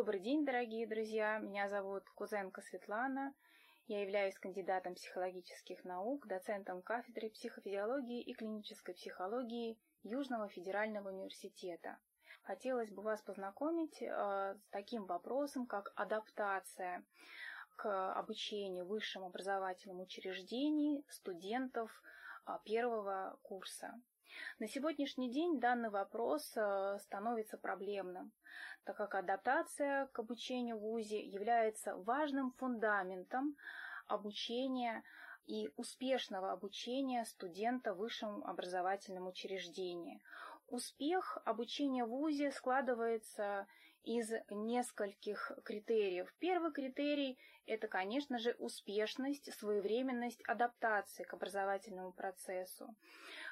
Добрый день, дорогие друзья. Меня зовут Кузенко Светлана. Я являюсь кандидатом психологических наук, доцентом кафедры психофизиологии и клинической психологии Южного федерального университета. Хотелось бы вас познакомить э, с таким вопросом, как адаптация к обучению в высшем образовательном учреждении студентов э, первого курса. На сегодняшний день данный вопрос э, становится проблемным, так как адаптация к обучению в ВУЗе является важным фундаментом обучения и успешного обучения студента в высшем образовательном учреждении. Успех обучения в ВУЗе складывается из нескольких критериев. Первый критерий – это, конечно же, успешность, своевременность адаптации к образовательному процессу.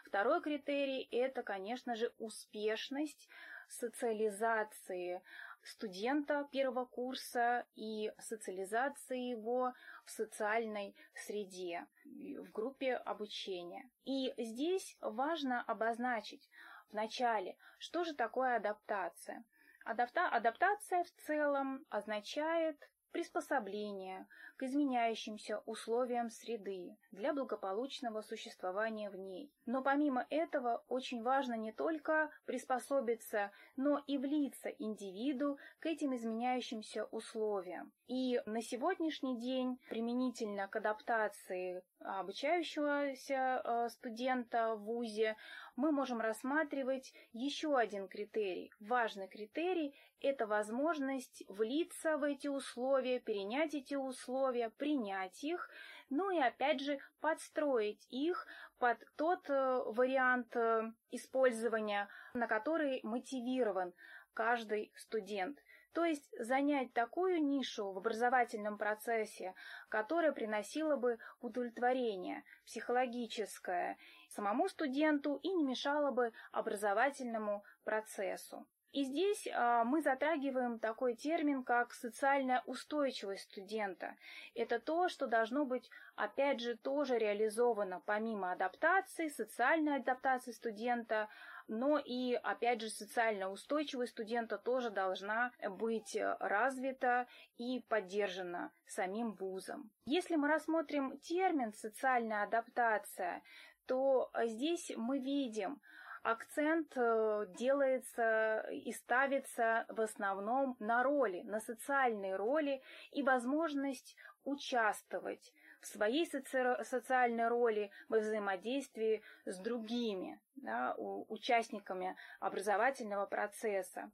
Второй критерий – это, конечно же, успешность социализации студента первого курса и социализации его в социальной среде, в группе обучения. И здесь важно обозначить вначале, что же такое адаптация. Адапта адаптация в целом означает приспособление к изменяющимся условиям среды для благополучного существования в ней. Но помимо этого очень важно не только приспособиться, но и влиться индивиду к этим изменяющимся условиям. И на сегодняшний день применительно к адаптации обучающегося э, студента в ВУЗе мы можем рассматривать еще один критерий. Важный критерий – это возможность влиться в эти условия, перенять эти условия, принять их, ну и опять же подстроить их под тот э, вариант э, использования, на который мотивирован каждый студент. То есть занять такую нишу в образовательном процессе, которая приносила бы удовлетворение психологическое самому студенту и не мешала бы образовательному процессу. И здесь а, мы затрагиваем такой термин, как социальная устойчивость студента. Это то, что должно быть, опять же, тоже реализовано помимо адаптации, социальной адаптации студента, но и, опять же, социально устойчивость студента тоже должна быть развита и поддержана самим вузом. Если мы рассмотрим термин «социальная адаптация», то здесь мы видим, акцент э, делается и ставится в основном на роли, на социальные роли и возможность участвовать в своей соци социальной роли во взаимодействии с другими да, участниками образовательного процесса.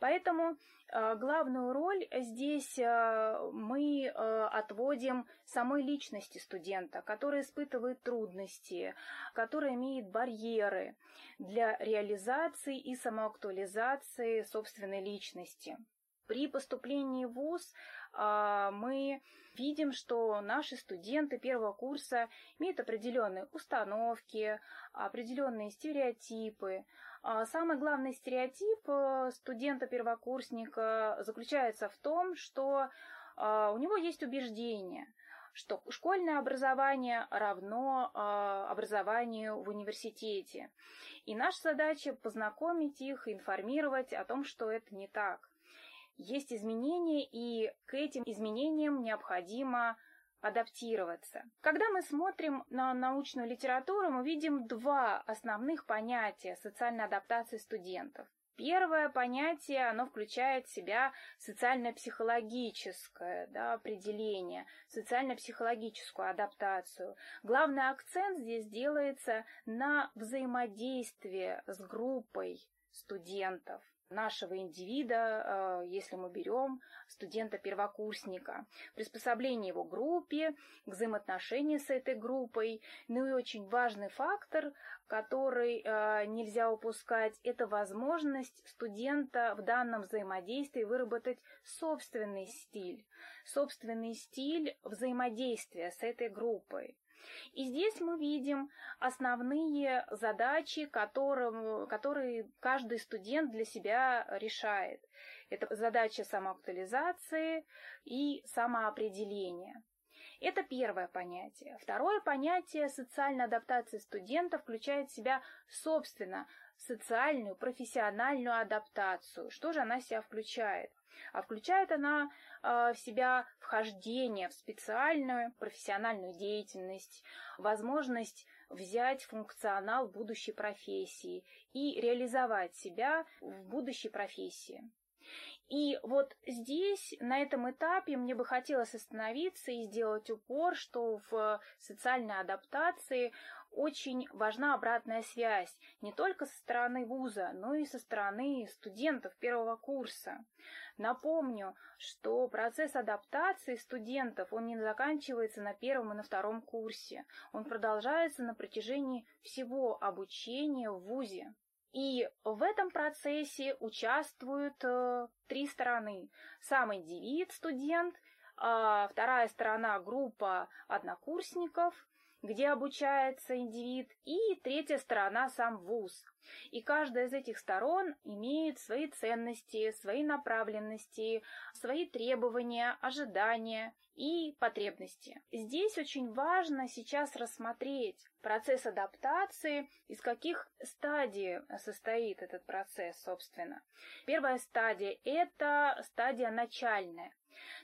Поэтому э, главную роль здесь э, мы э, отводим самой личности студента, который испытывает трудности, который имеет барьеры для реализации и самоактуализации собственной личности. При поступлении в ВУЗ мы видим, что наши студенты первого курса имеют определенные установки, определенные стереотипы, самый главный стереотип э, студента-первокурсника заключается в том, что а, у него есть убеждение, что школьное образование равно а, образованию в университете. И наша задача познакомить их, информировать о том, что это не так. Есть изменения, и к этим изменениям необходимо адаптироваться. Когда мы смотрим на научную литературу, мы видим два основных понятия социальной адаптации студентов. Первое понятие, оно включает в себя социально-психологическое да, определение, социально-психологическую адаптацию. Главный акцент здесь делается на взаимодействие с группой студентов нашего индивида, э, если мы берем студента-первокурсника, приспособление его группе, к взаимоотношению с этой группой. Ну и очень важный фактор, который э, нельзя упускать, это возможность студента в данном взаимодействии выработать собственный стиль, собственный стиль взаимодействия с этой группой. И здесь мы видим основные задачи, которым, которые каждый студент для себя решает. Это задача самоактуализации и самоопределения. Это первое понятие. Второе понятие социальной адаптации студента включает в себя, собственно, социальную, профессиональную адаптацию. Что же она себя включает? а включает она э, в себя вхождение в специальную профессиональную деятельность, возможность взять функционал будущей профессии и реализовать себя в будущей профессии. И вот здесь, на этом этапе, мне бы хотелось остановиться и сделать упор, что в социальной адаптации очень важна обратная связь не только со стороны вуза, но и со стороны студентов первого курса. Напомню, что процесс адаптации студентов, он не заканчивается на первом и на втором курсе. Он продолжается на протяжении всего обучения в вузе. И в этом процессе участвуют э, три стороны. Сам индивид, студент, э, вторая сторона – группа однокурсников, где обучается индивид, и третья сторона – сам вуз. И каждая из этих сторон имеет свои ценности, свои направленности, свои требования, ожидания и потребности. Здесь очень важно сейчас рассмотреть процесс адаптации, из каких стадий состоит этот процесс, собственно. Первая стадия – это стадия начальная.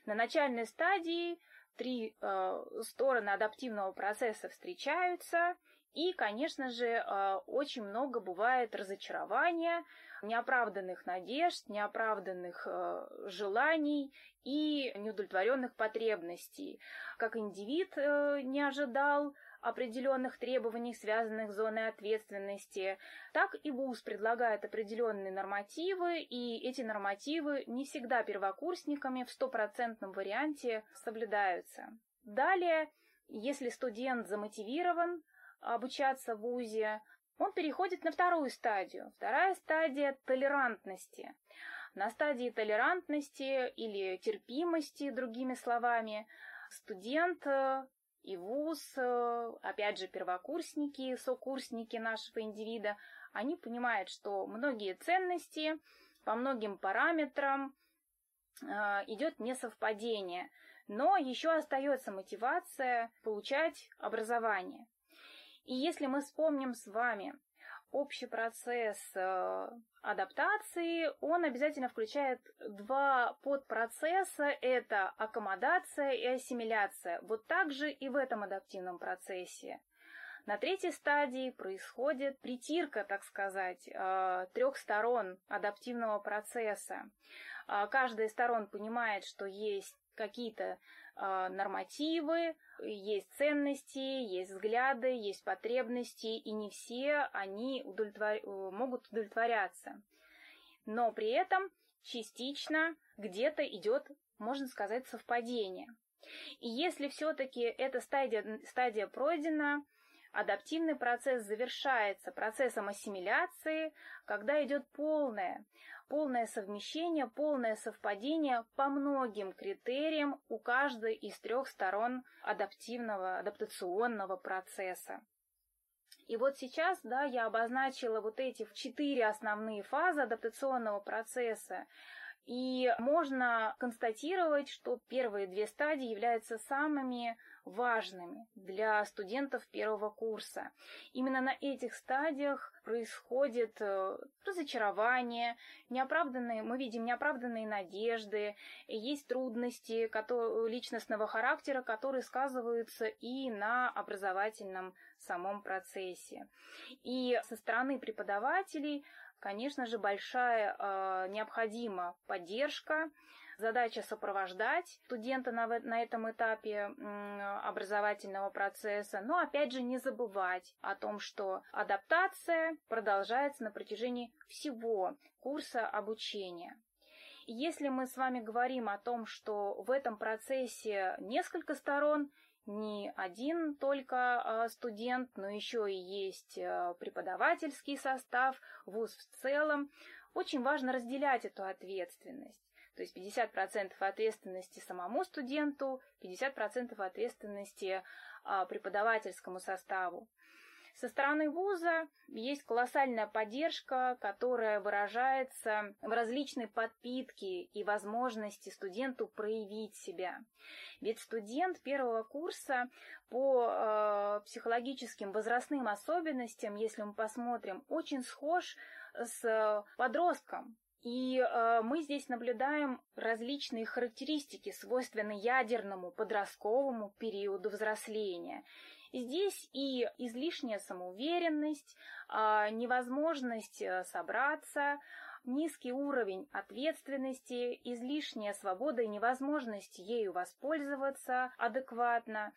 На начальной стадии три э, стороны адаптивного процесса встречаются, и, конечно же, э, очень много бывает разочарования, неоправданных надежд, неоправданных э, желаний и неудовлетворенных потребностей. Как индивид э, не ожидал определенных требований, связанных с зоной ответственности, так и ВУЗ предлагает определенные нормативы, и эти нормативы не всегда первокурсниками в стопроцентном варианте соблюдаются. Далее, если студент замотивирован, обучаться в ВУЗе, он переходит на вторую стадию. Вторая стадия толерантности. На стадии толерантности или терпимости, другими словами, студент э, и вуз, э, опять же, первокурсники, сокурсники нашего индивида, они понимают, что многие ценности по многим параметрам э, идет несовпадение, но еще остается мотивация получать образование. И если мы вспомним с вами общий процесс э, адаптации, он обязательно включает два подпроцесса. Это аккомодация и ассимиляция. Вот так же и в этом адаптивном процессе. На третьей стадии происходит притирка, так сказать, э, трех сторон адаптивного процесса. Э, каждая из сторон понимает, что есть какие-то а, нормативы, есть ценности, есть взгляды, есть потребности, и не все они удовлетвор... Э, могут удовлетворяться. Но при этом частично где-то идет, можно сказать, совпадение. И если все-таки эта стадия, стадия пройдена, Адаптивный процесс завершается процессом ассимиляции, когда идет полное, полное совмещение, полное совпадение по многим критериям у каждой из трех сторон адаптивного, адаптационного процесса. И вот сейчас, да, я обозначила вот эти четыре основные фазы адаптационного процесса. И можно констатировать, что первые две стадии являются самыми важными для студентов первого курса. Именно на этих стадиях происходит э, разочарование, неоправданные, мы видим неоправданные надежды, есть трудности которые, личностного характера, которые сказываются и на образовательном самом процессе. И со стороны преподавателей, конечно же, большая э, необходима поддержка, Задача сопровождать студента на, на этом этапе образовательного процесса, но опять же не забывать о том, что адаптация продолжается на протяжении всего курса обучения. Если мы с вами говорим о том, что в этом процессе несколько сторон, не один только а, студент, но еще и есть а, преподавательский состав, вуз в целом, очень важно разделять эту ответственность. То есть 50% ответственности самому студенту, 50% ответственности а, преподавательскому составу. Со стороны вуза есть колоссальная поддержка, которая выражается в различной подпитке и возможности студенту проявить себя. Ведь студент первого курса по э, психологическим возрастным особенностям, если мы посмотрим, очень схож с подростком. И э, мы здесь наблюдаем различные характеристики, свойственные ядерному подростковому периоду взросления. Здесь и излишняя самоуверенность, э, невозможность собраться, низкий уровень ответственности, излишняя свобода и невозможность ею воспользоваться адекватно.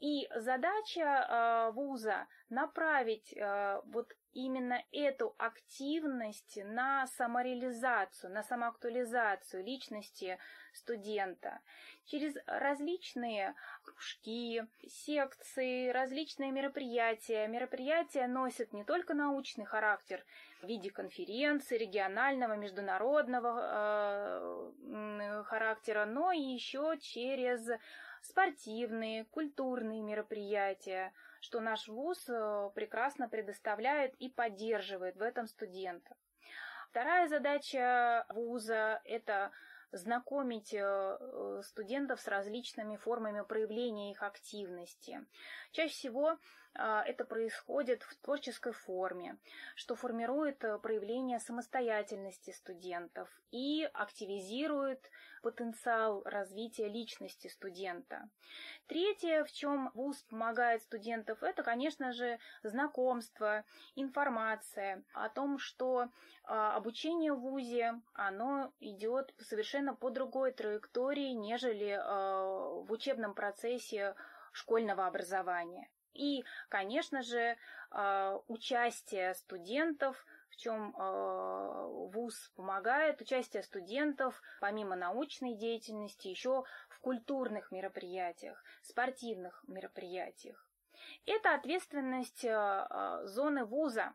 И задача э, вуза направить э, вот именно эту активность на самореализацию, на самоактуализацию личности студента через различные кружки, секции, различные мероприятия. Мероприятия носят не только научный характер в виде конференций, регионального, международного э, характера, но и еще через спортивные, культурные мероприятия, что наш вуз э, прекрасно предоставляет и поддерживает в этом студентов. Вторая задача вуза – это знакомить э, студентов с различными формами проявления их активности. Чаще всего это происходит в творческой форме, что формирует э, проявление самостоятельности студентов и активизирует потенциал развития личности студента. Третье, в чем ВУЗ помогает студентов, это, конечно же, знакомство, информация о том, что а, обучение в ВУЗе, оно идет совершенно по другой траектории, нежели а, в учебном процессе школьного образования. И, конечно же, а, участие студентов, в чем а, ВУЗ помогает, участие студентов, помимо научной деятельности, еще в культурных мероприятиях, спортивных мероприятиях. Это ответственность а, зоны вуза,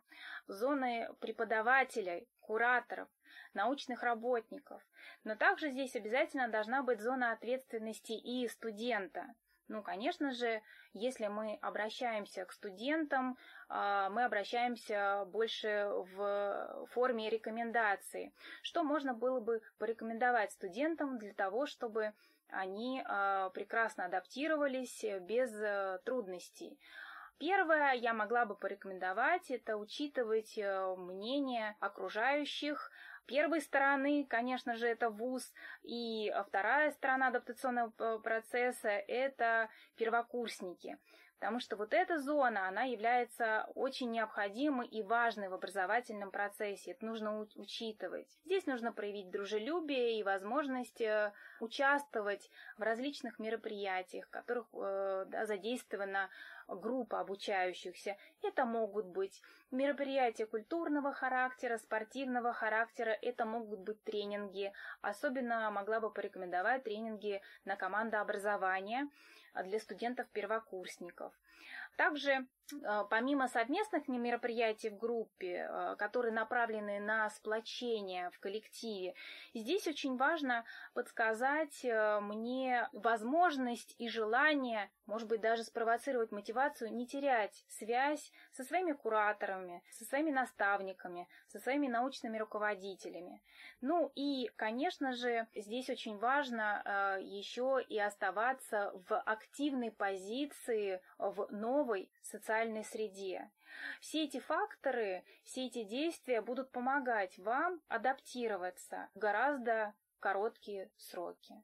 зоны преподавателей, кураторов, научных работников. Но также здесь обязательно должна быть зона ответственности и студента. Ну, конечно же, если мы обращаемся к студентам, а, мы обращаемся больше в форме рекомендаций. Что можно было бы порекомендовать студентам для того, чтобы они а, прекрасно адаптировались без э, трудностей? Первое, я могла бы порекомендовать, это учитывать э, мнение окружающих, первой стороны, конечно же, это вуз, и вторая сторона адаптационного процесса – это первокурсники. Потому что вот эта зона, она является очень необходимой и важной в образовательном процессе. Это нужно учитывать. Здесь нужно проявить дружелюбие и возможность э, участвовать в различных мероприятиях, в которых э, да, задействована группа обучающихся. Это могут быть мероприятия культурного характера, спортивного характера, это могут быть тренинги. Особенно могла бы порекомендовать тренинги на командообразование для студентов-первокурсников. Также а, помимо совместных мероприятий в группе, а, которые направлены на сплочение в коллективе, здесь очень важно подсказать э, мне возможность и желание, может быть, даже спровоцировать мотивацию не терять связь со своими кураторами, со своими наставниками, со своими научными руководителями. Ну и, конечно же, здесь очень важно еще и оставаться в активной позиции в новой социальной среде. Все эти факторы, все эти действия будут помогать вам адаптироваться в гораздо короткие сроки.